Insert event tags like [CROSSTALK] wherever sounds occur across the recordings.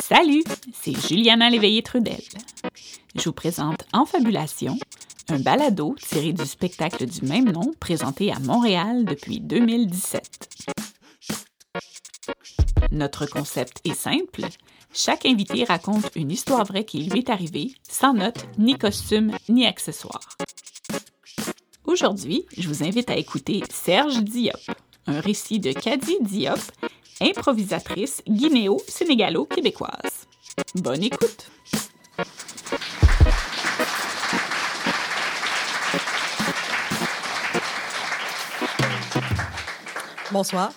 Salut, c'est Juliana Léveillé-Trudel. Je vous présente Enfabulation, un balado tiré du spectacle du même nom présenté à Montréal depuis 2017. Notre concept est simple. Chaque invité raconte une histoire vraie qui lui est arrivée, sans notes, ni costume, ni accessoires. Aujourd'hui, je vous invite à écouter Serge Diop, un récit de Kadi Diop, improvisatrice guinéo-sénégalo-québécoise. Bonne écoute! Bonsoir.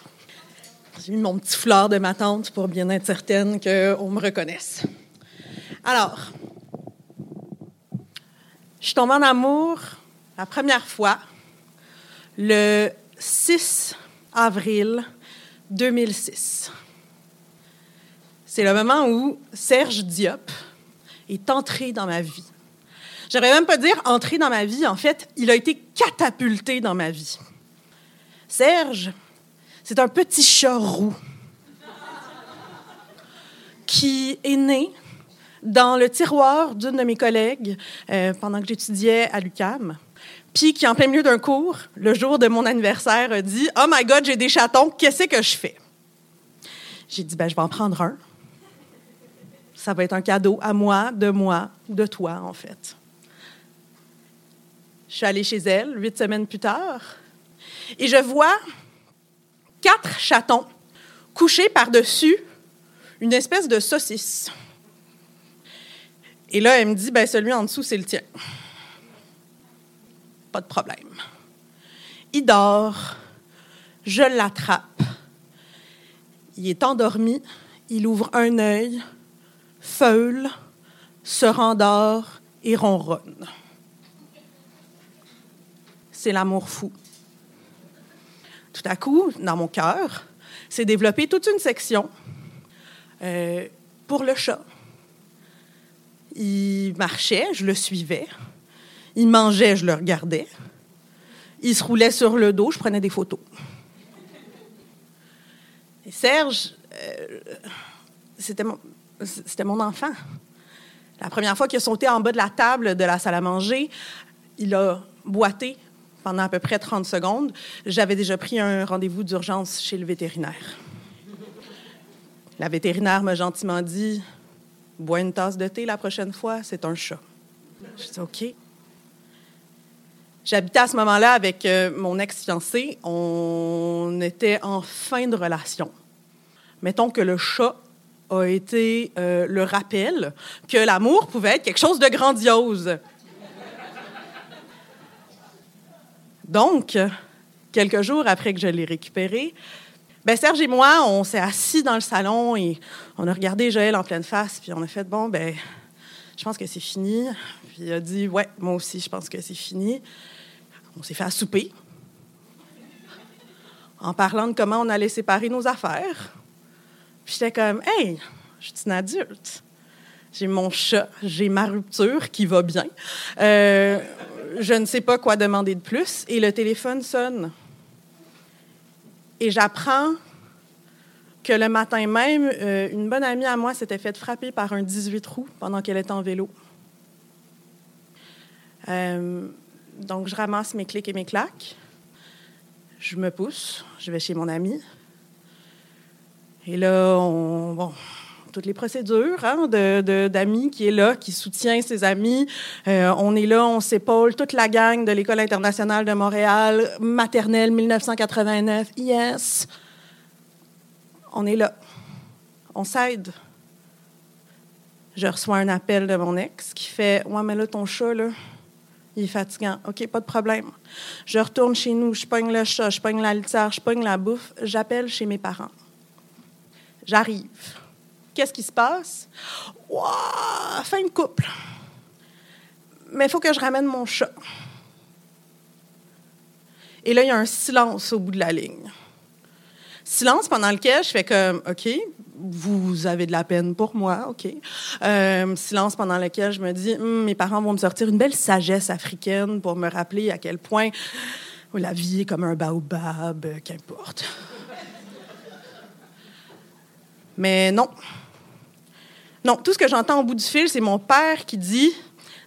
J'ai mis mon petit fleur de ma tante pour bien être certaine qu'on me reconnaisse. Alors, je suis tombée en amour la première fois le 6 avril 2006. C'est le moment où Serge Diop est entré dans ma vie. J'aimerais même pas dire entré dans ma vie, en fait, il a été catapulté dans ma vie. Serge, c'est un petit chat roux qui est né dans le tiroir d'une de mes collègues euh, pendant que j'étudiais à l'UCAM. Puis qui, en plein milieu d'un cours, le jour de mon anniversaire, a dit Oh my God, j'ai des chatons, qu'est-ce que je fais J'ai dit ben, Je vais en prendre un. Ça va être un cadeau à moi, de moi, de toi, en fait. Je suis allée chez elle huit semaines plus tard et je vois quatre chatons couchés par-dessus une espèce de saucisse. Et là, elle me dit, ben, celui en dessous, c'est le tien. De problème. Il dort, je l'attrape. Il est endormi, il ouvre un œil, feule, se rendort et ronronne. C'est l'amour fou. Tout à coup, dans mon cœur, s'est développée toute une section euh, pour le chat. Il marchait, je le suivais. Il mangeait, je le regardais. Il se roulait sur le dos, je prenais des photos. Et Serge, euh, c'était mon, mon enfant. La première fois qu'il a sauté en bas de la table de la salle à manger, il a boité pendant à peu près 30 secondes. J'avais déjà pris un rendez-vous d'urgence chez le vétérinaire. La vétérinaire m'a gentiment dit Bois une tasse de thé la prochaine fois, c'est un chat. Je dis OK. J'habitais à ce moment-là avec euh, mon ex-fiancé. On était en fin de relation. Mettons que le chat a été euh, le rappel que l'amour pouvait être quelque chose de grandiose. Donc, quelques jours après que je l'ai récupéré, ben Serge et moi, on s'est assis dans le salon et on a regardé Joël en pleine face, puis on a fait bon, ben, je pense que c'est fini. Puis il a dit ouais, moi aussi, je pense que c'est fini. On s'est fait à souper en parlant de comment on allait séparer nos affaires. Puis j'étais comme hey, je suis une adulte. J'ai mon chat, j'ai ma rupture qui va bien. Euh, je ne sais pas quoi demander de plus. Et le téléphone sonne. Et j'apprends que le matin même, euh, une bonne amie à moi s'était faite frapper par un 18 roues pendant qu'elle était en vélo. Euh, donc, je ramasse mes clics et mes claques. Je me pousse, je vais chez mon ami. Et là, on, bon, toutes les procédures hein, d'amis qui est là, qui soutient ses amis. Euh, on est là, on s'épaule, toute la gang de l'École internationale de Montréal, maternelle 1989, yes. On est là. On s'aide. Je reçois un appel de mon ex qui fait Ouais, mais là, ton chat, là, il est fatigant. OK, pas de problème. Je retourne chez nous, je pogne le chat, je pogne la litière, je pogne la bouffe, j'appelle chez mes parents. J'arrive. Qu'est-ce qui se passe? Fin de couple. Mais il faut que je ramène mon chat. Et là, il y a un silence au bout de la ligne. Silence pendant lequel je fais comme, OK, vous avez de la peine pour moi, OK. Euh, silence pendant lequel je me dis, hum, mes parents vont me sortir une belle sagesse africaine pour me rappeler à quel point la vie est comme un baobab, euh, qu'importe. Mais non, Non, tout ce que j'entends au bout du fil, c'est mon père qui dit,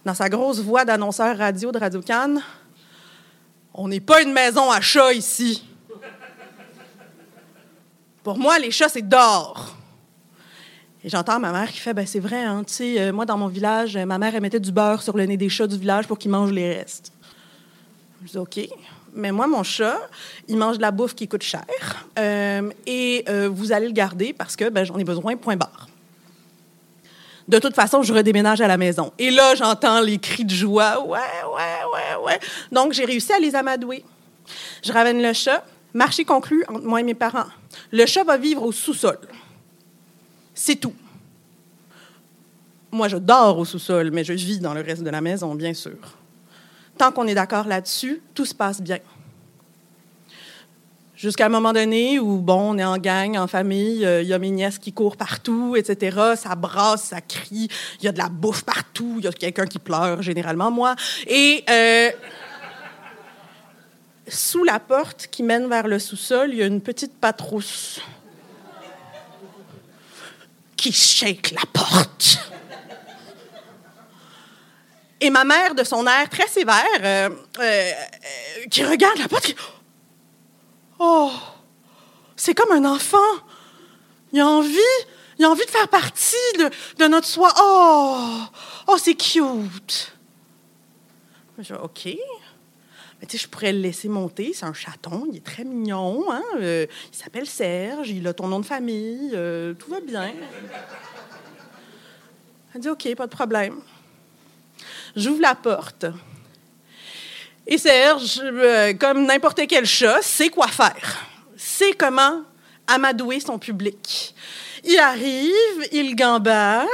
dans sa grosse voix d'annonceur radio de Radio Cannes, On n'est pas une maison à chats ici. Pour moi, les chats, c'est dehors. Et j'entends ma mère qui fait ben c'est vrai, hein, tu sais, euh, moi dans mon village, euh, ma mère elle mettait du beurre sur le nez des chats du village pour qu'ils mangent les restes. Je dis OK, mais moi mon chat, il mange de la bouffe qui coûte cher euh, et vous allez le garder parce que ben, j'en ai besoin. Point barre. De toute façon, je redéménage à la maison. Et là, j'entends les cris de joie. Ouais, ouais, ouais, ouais. Donc, j'ai réussi à les amadouer. Je ramène le chat. Marché conclu entre moi et mes parents. Le chat va vivre au sous-sol. C'est tout. Moi, je dors au sous-sol, mais je vis dans le reste de la maison, bien sûr. Tant qu'on est d'accord là-dessus, tout se passe bien. Jusqu'à un moment donné où, bon, on est en gang, en famille, euh, il y a mes nièces qui courent partout, etc. Ça brasse, ça crie, il y a de la bouffe partout, il y a quelqu'un qui pleure, généralement moi. Et euh, sous la porte qui mène vers le sous-sol, il y a une petite patrousse qui shake la porte. Et ma mère, de son air très sévère, euh, euh, qui regarde la porte, qui... Oh, c'est comme un enfant. Il a envie, il a envie de faire partie de, notre soi. Oh, oh, c'est cute. Je OK. Je pourrais le laisser monter. C'est un chaton, il est très mignon. Hein? Euh, il s'appelle Serge, il a ton nom de famille. euh, tout va bien. Elle dit, OK, pas de problème. J'ouvre la porte. Et Serge, euh, comme n'importe quel chat, sait quoi faire. Sait comment amadouer son public. Il arrive, il gambade,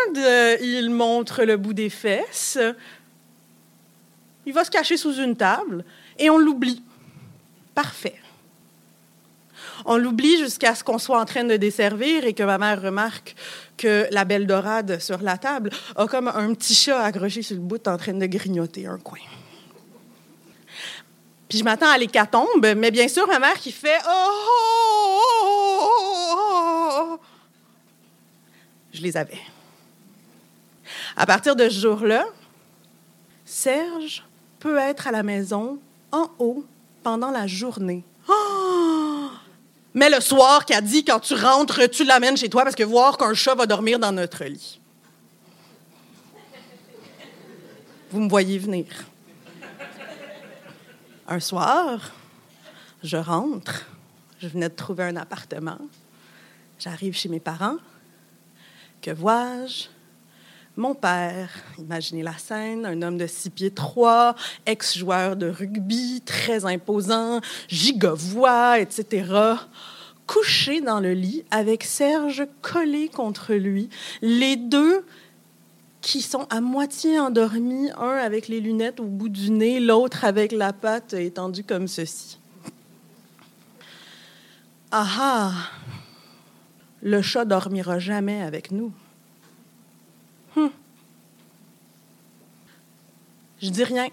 il montre le bout des fesses. Il va se cacher sous une table et on l'oublie. Parfait. On l'oublie jusqu'à ce qu'on soit en train de desservir et que ma mère remarque que la belle dorade sur la table a comme un petit chat accroché sur le bout en train de grignoter un coin. Puis je m'attends à l'hécatombe, mais bien sûr, ma mère qui fait oh, oh, oh, oh, oh. Je les avais. À partir de ce jour-là, Serge peut être à la maison en haut pendant la journée. [GASPS] Mais le soir, qu'a dit, quand tu rentres, tu l'amènes chez toi parce que voir qu'un chat va dormir dans notre lit. Vous me voyez venir. Un soir, je rentre. Je venais de trouver un appartement. J'arrive chez mes parents. Que vois-je? Mon père, imaginez la scène, un homme de six pieds trois, ex-joueur de rugby, très imposant, gigavois, etc., couché dans le lit avec Serge collé contre lui, les deux qui sont à moitié endormis, un avec les lunettes au bout du nez, l'autre avec la patte étendue comme ceci. Ah ah! Le chat dormira jamais avec nous. Hum. Je dis rien.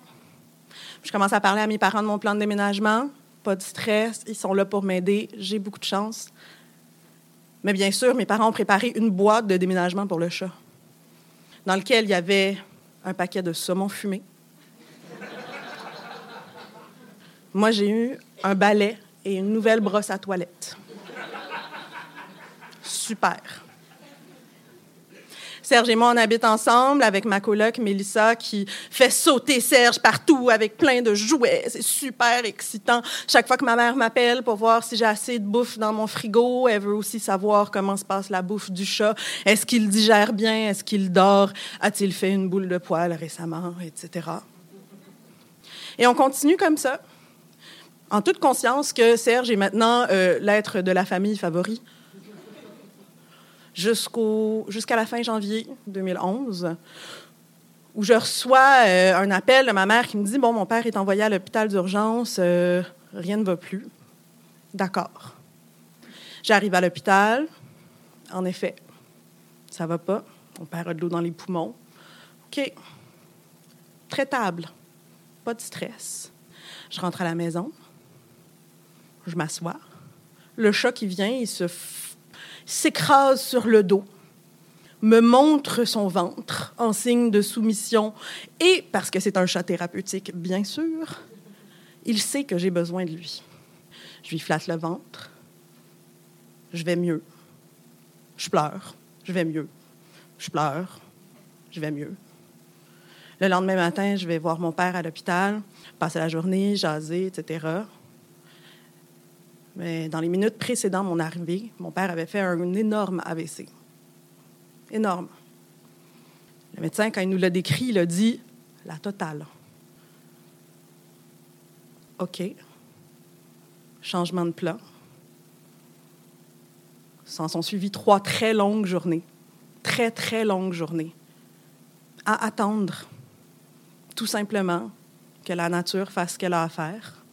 Je commence à parler à mes parents de mon plan de déménagement. Pas de stress, ils sont là pour m'aider. J'ai beaucoup de chance. Mais bien sûr, mes parents ont préparé une boîte de déménagement pour le chat, dans lequel il y avait un paquet de saumon fumé. Moi, j'ai eu un balai et une nouvelle brosse à toilette. Super. Serge et moi, on habite ensemble avec ma coloc Mélissa qui fait sauter Serge partout avec plein de jouets. C'est super excitant. Chaque fois que ma mère m'appelle pour voir si j'ai assez de bouffe dans mon frigo, elle veut aussi savoir comment se passe la bouffe du chat. Est-ce qu'il digère bien? Est-ce qu'il dort? A-t-il fait une boule de poil récemment? Etc. Et on continue comme ça, en toute conscience que Serge est maintenant euh, l'être de la famille favori jusqu'à la fin janvier 2011, où je reçois euh, un appel de ma mère qui me dit Bon, mon père est envoyé à l'hôpital d'urgence, euh, rien ne va plus. D'accord. J'arrive à l'hôpital. En effet, ça va pas. Mon père a de l'eau dans les poumons. OK. Traitable. Pas de stress. Je rentre à la maison. Je m'assois. Le chat qui vient, il se s'écrase sur le dos, me montre son ventre en signe de soumission et parce que c'est un chat thérapeutique, bien sûr, il sait que j'ai besoin de lui. Je lui flatte le ventre. Je vais mieux. Je pleure. Je vais mieux. Je pleure. Je vais mieux. Le lendemain matin, je vais voir mon père à l'hôpital, passer la journée, jaser, etc. Mais dans les minutes précédant mon arrivée, mon père avait fait un énorme AVC. Énorme. Le médecin, quand il nous l'a décrit, il a dit la totale. OK. Changement de plan. S'en sont suivies trois très longues journées. Très, très longues journées. À attendre, tout simplement, que la nature fasse ce qu'elle a à faire.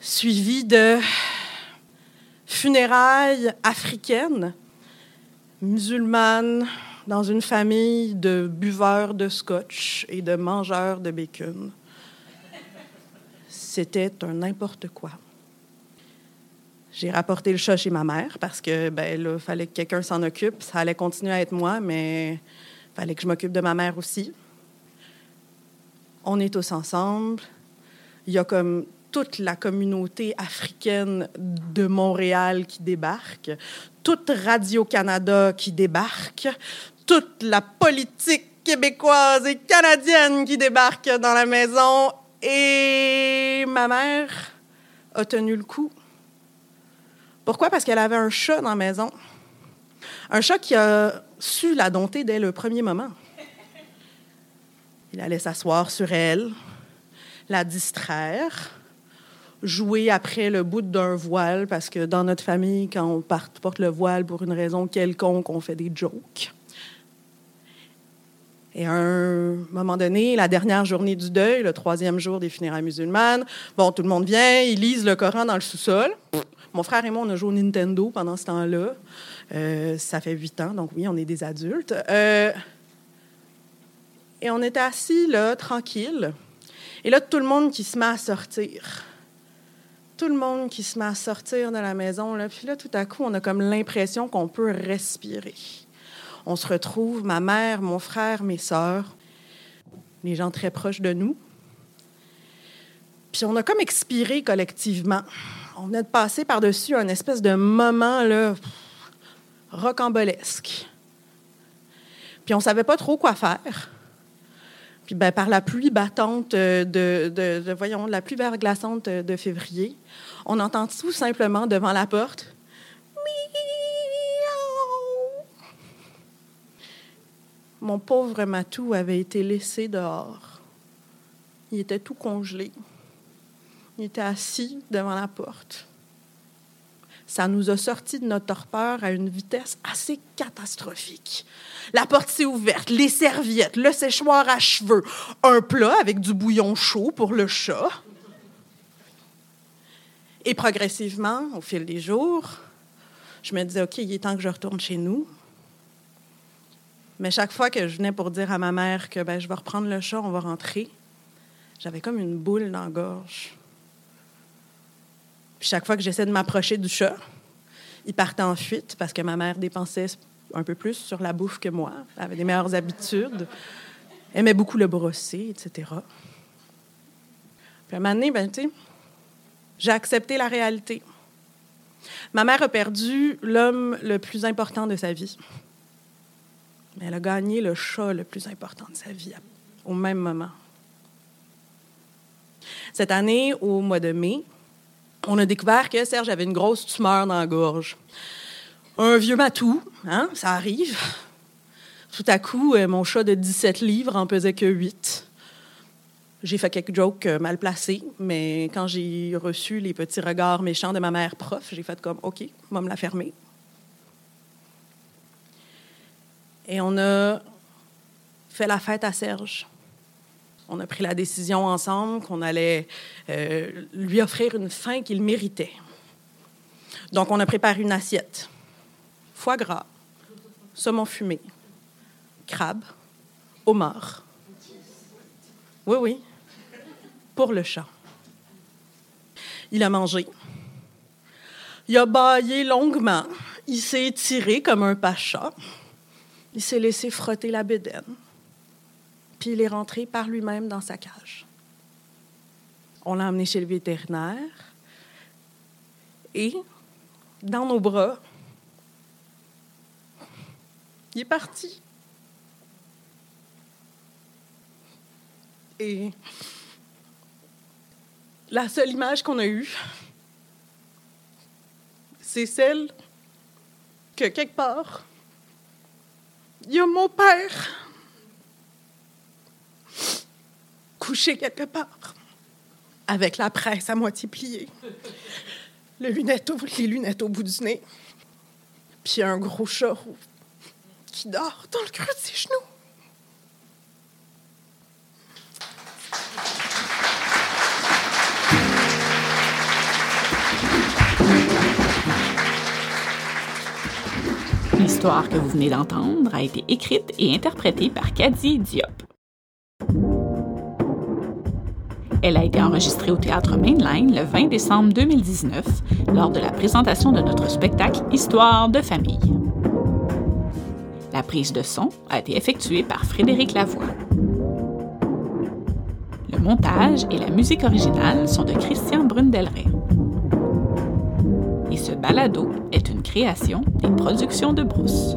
Suivi de funérailles africaines, musulmanes, dans une famille de buveurs de scotch et de mangeurs de bacon. C'était un n'importe quoi. J'ai rapporté le chat chez ma mère parce que ben là, fallait que quelqu'un s'en occupe. Ça allait continuer à être moi, mais il fallait que je m'occupe de ma mère aussi. On est tous ensemble. Il y a comme toute la communauté africaine de Montréal qui débarque, toute Radio-Canada qui débarque, toute la politique québécoise et canadienne qui débarque dans la maison. Et ma mère a tenu le coup. Pourquoi? Parce qu'elle avait un chat dans la maison. Un chat qui a su la dompter dès le premier moment. Il allait s'asseoir sur elle, la distraire, jouer après le bout d'un voile, parce que dans notre famille, quand on porte le voile pour une raison quelconque, on fait des jokes. Et à un moment donné, la dernière journée du deuil, le troisième jour des funérailles musulmanes, bon, tout le monde vient, ils lisent le Coran dans le sous-sol. Mon frère et moi, on a joué au Nintendo pendant ce temps-là. Euh, ça fait huit ans, donc oui, on est des adultes. Euh, et on était assis là, tranquille. Et là, tout le monde qui se met à sortir. Tout le monde qui se met à sortir de la maison. Puis là, tout à coup, on a comme l'impression qu'on peut respirer. On se retrouve, ma mère, mon frère, mes sœurs, les gens très proches de nous. Puis on a comme expiré collectivement. On venait de passer par-dessus un espèce de moment là, rocambolesque. Puis on savait pas trop quoi faire. Puis ben, par la pluie battante de, de, de, la pluie verglaçante de février, on entend tout simplement devant la porte! Mon pauvre Matou avait été laissé dehors. Il était tout congelé. Il était assis devant la porte ça nous a sorti de notre torpeur à une vitesse assez catastrophique. La porte s'est ouverte, les serviettes, le séchoir à cheveux, un plat avec du bouillon chaud pour le chat. Et progressivement, au fil des jours, je me disais, OK, il est temps que je retourne chez nous. Mais chaque fois que je venais pour dire à ma mère que ben, je vais reprendre le chat, on va rentrer, j'avais comme une boule dans la gorge. Chaque fois que j'essaie de m'approcher du chat, il partait en fuite parce que ma mère dépensait un peu plus sur la bouffe que moi. Elle avait des meilleures habitudes. Aimait beaucoup le brosser, etc. Puis à un moment donné, ben, j'ai accepté la réalité. Ma mère a perdu l'homme le plus important de sa vie. Mais elle a gagné le chat le plus important de sa vie au même moment. Cette année, au mois de mai, on a découvert que Serge avait une grosse tumeur dans la gorge. Un vieux matou, hein, ça arrive. Tout à coup, euh, mon chat de 17 livres en pesait que 8. J'ai fait quelques jokes euh, mal placés, mais quand j'ai reçu les petits regards méchants de ma mère prof, j'ai fait comme OK, va me la fermer. Et on a fait la fête à Serge on a pris la décision ensemble qu'on allait euh, lui offrir une fin qu'il méritait. Donc, on a préparé une assiette. Foie gras, saumon fumé, crabe, homard. Oui, oui, pour le chat. Il a mangé. Il a baillé longuement. Il s'est étiré comme un pacha. Il s'est laissé frotter la bédaine. Puis il est rentré par lui-même dans sa cage. On l'a emmené chez le vétérinaire. Et dans nos bras, il est parti. Et la seule image qu'on a eue, c'est celle que quelque part, il y a mon père couché quelque part, avec la presse à moitié pliée, les lunettes au, bout du nez, puis un gros chat qui dort dans le creux de ses genoux. L'histoire que vous venez d'entendre a été écrite et interprétée par Kadi Diop. Elle a été enregistrée au Théâtre Mainline le 20 décembre 2019 lors de la présentation de notre spectacle Histoire de famille. La prise de son a été effectuée par Frédéric Lavoie. Le montage et la musique originale sont de Christian Brundelray. Et ce balado est une création des productions de Brousse.